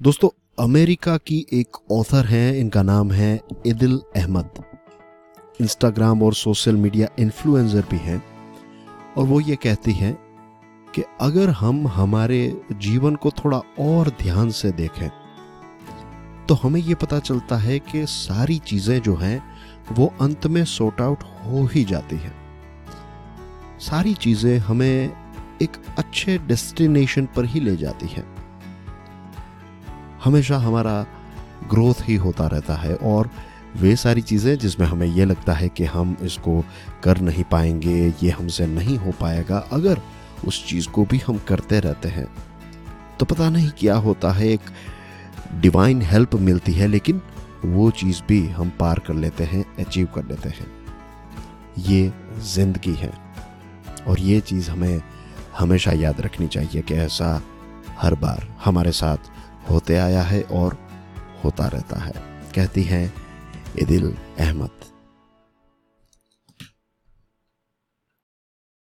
दोस्तों, अमेरिका की एक ऑथर हैं, इनका नाम है इदिल अहमद। इंस्टाग्राम और सोशल मीडिया इन्फ्लुएंसर भी हैं, और वो ये कहती हैं कि अगर हम हमारे जीवन को थोड़ा और ध्यान से देखें तो हमें ये पता चलता है कि सारी चीज़ें जो हैं, वो अंत में सॉर्ट आउट हो ही जाती हैं। सारी चीज़ें हमें एक अच्छे डेस्टिनेशन पर ही ले जाती हैं। हमेशा हमारा ग्रोथ ही होता रहता है और वे सारी चीज़ें जिसमें हमें यह लगता है कि हम इसको कर नहीं पाएँगे, ये हमसे नहीं हो पाएगा, अगर उस चीज़ को भी हम करते रहते हैं तो पता नहीं क्या होता है, एक डिवाइन हेल्प मिलती है, लेकिन वो चीज़ भी हम पार कर लेते हैं अचीव कर लेते हैं। ये ज़िंदगी है और ये चीज़ हमें हमेशा याद रखनी चाहिए कि ऐसा हर बार हमारे साथ होते आया है और होता रहता है। कहती है ये दिल अहमद।